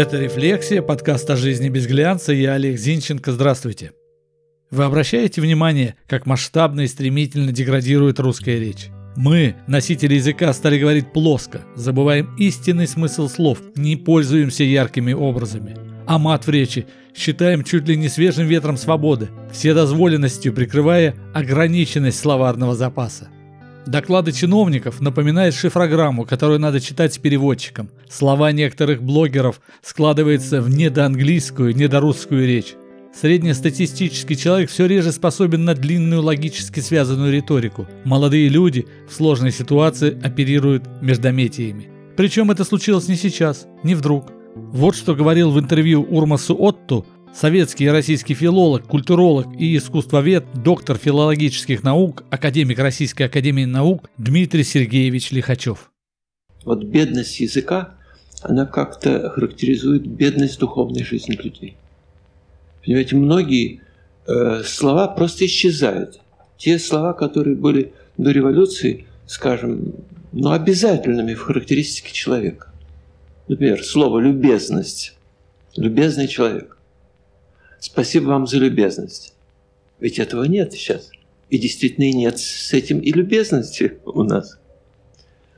Это «Рефлексия», подкаст о жизни без глянца. Я Олег Зинченко. Здравствуйте. Вы обращаете внимание, как масштабно и стремительно деградирует русская речь? Мы, носители языка, стали говорить плоско, забываем истинный смысл слов, не пользуемся яркими образами. А мат в речи считаем чуть ли не свежим ветром свободы, вседозволенностью прикрывая ограниченность словарного запаса. Доклады чиновников напоминают шифрограмму, которую надо читать с переводчиком. Слова некоторых блогеров складываются в недоанглийскую, недорусскую речь. Среднестатистический человек все реже способен на длинную логически связанную риторику. Молодые люди в сложной ситуации оперируют междометиями. Причем это случилось не сейчас, не вдруг. Вот что говорил в интервью Урмасу Отту Советский и российский филолог, культуролог и искусствовед, доктор филологических наук, академик Российской академии наук Дмитрий Сергеевич Лихачев. Вот бедность языка, она как-то характеризует бедность духовной жизни людей. Понимаете, многие э, слова просто исчезают. Те слова, которые были до революции, скажем, ну, обязательными в характеристике человека. Например, слово «любезность». Любезный человек. Спасибо вам за любезность. Ведь этого нет сейчас. И действительно нет с этим и любезности у нас.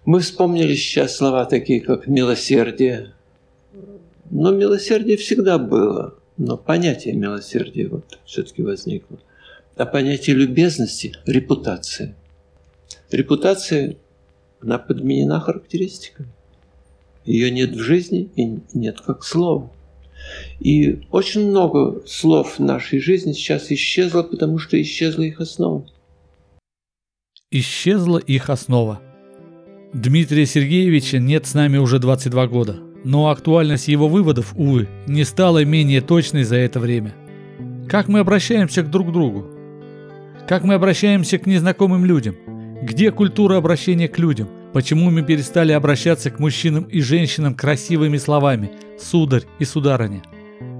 Мы вспомнили сейчас слова такие, как милосердие. Но милосердие всегда было. Но понятие милосердия вот все-таки возникло. А понятие любезности – репутация. Репутация, она подменена характеристиками. Ее нет в жизни и нет как слова. И очень много слов в нашей жизни сейчас исчезло, потому что исчезла их основа. Исчезла их основа. Дмитрия Сергеевича нет с нами уже 22 года, но актуальность его выводов, увы, не стала менее точной за это время. Как мы обращаемся к друг другу? Как мы обращаемся к незнакомым людям? Где культура обращения к людям? Почему мы перестали обращаться к мужчинам и женщинам красивыми словами «сударь» и «сударыня»?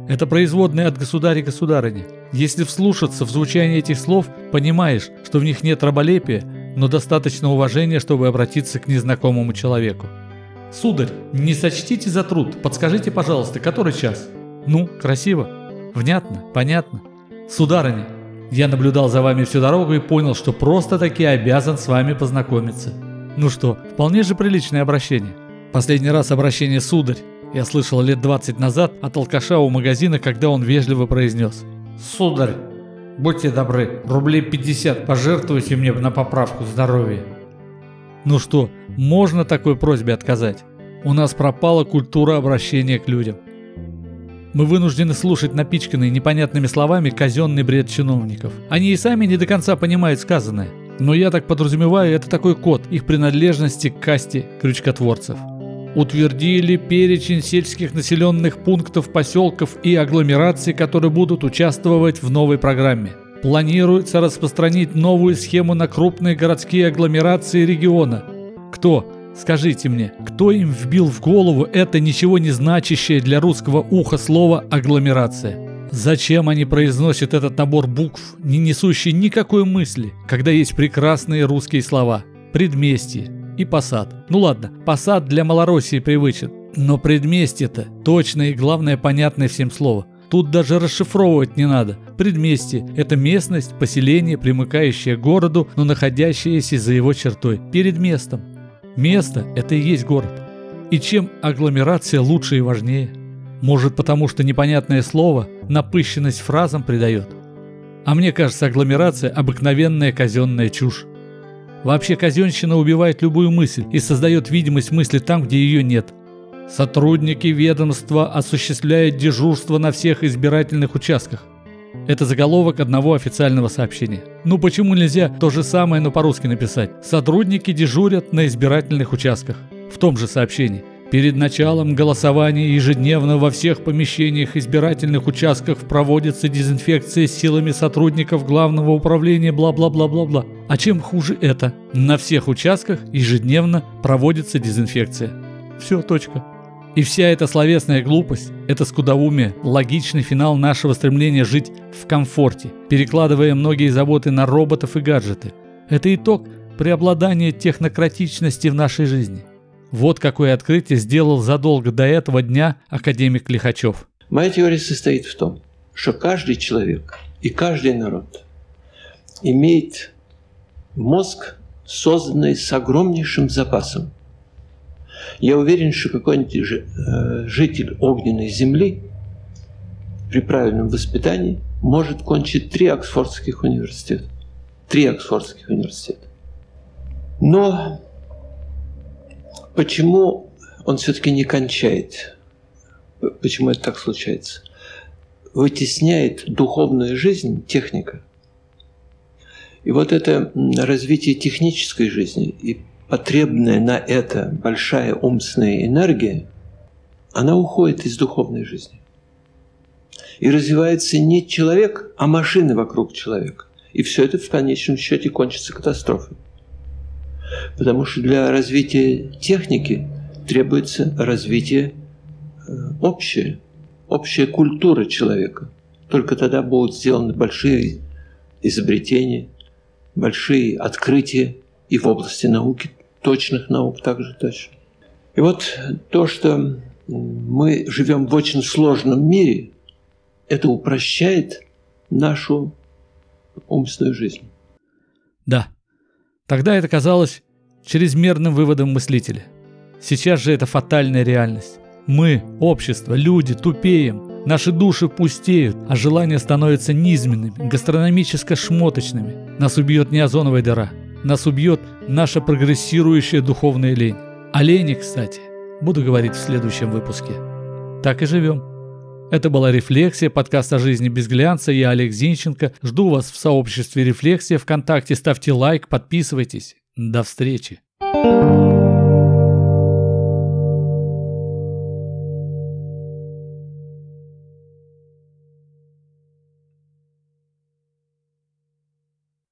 Это производные от государя и государыни. Если вслушаться в звучание этих слов, понимаешь, что в них нет раболепия, но достаточно уважения, чтобы обратиться к незнакомому человеку. «Сударь, не сочтите за труд, подскажите, пожалуйста, который час?» «Ну, красиво. Внятно, понятно. Сударыня, я наблюдал за вами всю дорогу и понял, что просто-таки обязан с вами познакомиться. Ну что, вполне же приличное обращение. Последний раз обращение «сударь» я слышал лет 20 назад от алкаша у магазина, когда он вежливо произнес «Сударь, будьте добры, рублей 50 пожертвуйте мне на поправку здоровья». Ну что, можно такой просьбе отказать? У нас пропала культура обращения к людям. Мы вынуждены слушать напичканные непонятными словами казенный бред чиновников. Они и сами не до конца понимают сказанное. Но я так подразумеваю, это такой код их принадлежности к касте крючкотворцев. Утвердили перечень сельских населенных пунктов, поселков и агломераций, которые будут участвовать в новой программе. Планируется распространить новую схему на крупные городские агломерации региона. Кто? Скажите мне, кто им вбил в голову это ничего не значащее для русского уха слово «агломерация»? Зачем они произносят этот набор букв, не несущий никакой мысли, когда есть прекрасные русские слова «предместье» и «посад». Ну ладно, «посад» для Малороссии привычен, но «предместье»-то точно и главное понятное всем слово. Тут даже расшифровывать не надо. Предместье – это местность, поселение, примыкающее к городу, но находящееся за его чертой, перед местом. Место – это и есть город. И чем агломерация лучше и важнее – может, потому что непонятное слово напыщенность фразам придает. А мне кажется, агломерация – обыкновенная казенная чушь. Вообще казенщина убивает любую мысль и создает видимость мысли там, где ее нет. Сотрудники ведомства осуществляют дежурство на всех избирательных участках. Это заголовок одного официального сообщения. Ну почему нельзя то же самое, но по-русски написать? Сотрудники дежурят на избирательных участках. В том же сообщении. Перед началом голосования ежедневно во всех помещениях избирательных участков проводится дезинфекция силами сотрудников главного управления бла-бла-бла-бла-бла. А чем хуже это? На всех участках ежедневно проводится дезинфекция. Все, точка. И вся эта словесная глупость – это скудоумие, логичный финал нашего стремления жить в комфорте, перекладывая многие заботы на роботов и гаджеты. Это итог преобладания технократичности в нашей жизни. Вот какое открытие сделал задолго до этого дня академик Лихачев. Моя теория состоит в том, что каждый человек и каждый народ имеет мозг, созданный с огромнейшим запасом. Я уверен, что какой-нибудь э, житель огненной земли при правильном воспитании может кончить три Оксфордских университета. Три Оксфордских университета. Но почему он все-таки не кончает? Почему это так случается? Вытесняет духовную жизнь техника. И вот это развитие технической жизни и потребная на это большая умственная энергия, она уходит из духовной жизни. И развивается не человек, а машины вокруг человека. И все это в конечном счете кончится катастрофой. Потому что для развития техники требуется развитие э, общее, общая культура человека. Только тогда будут сделаны большие изобретения, большие открытия и в области науки, точных наук также точно. И вот то, что мы живем в очень сложном мире, это упрощает нашу умственную жизнь. Да. Тогда это казалось чрезмерным выводом мыслителя. Сейчас же это фатальная реальность. Мы, общество, люди, тупеем, наши души пустеют, а желания становятся низменными, гастрономическо-шмоточными. Нас убьет не озоновая дыра, нас убьет наша прогрессирующая духовная лень. О лени, кстати, буду говорить в следующем выпуске. Так и живем. Это была «Рефлексия», подкаст о жизни без глянца. Я Олег Зинченко. Жду вас в сообществе «Рефлексия» ВКонтакте. Ставьте лайк, подписывайтесь. До встречи. thank you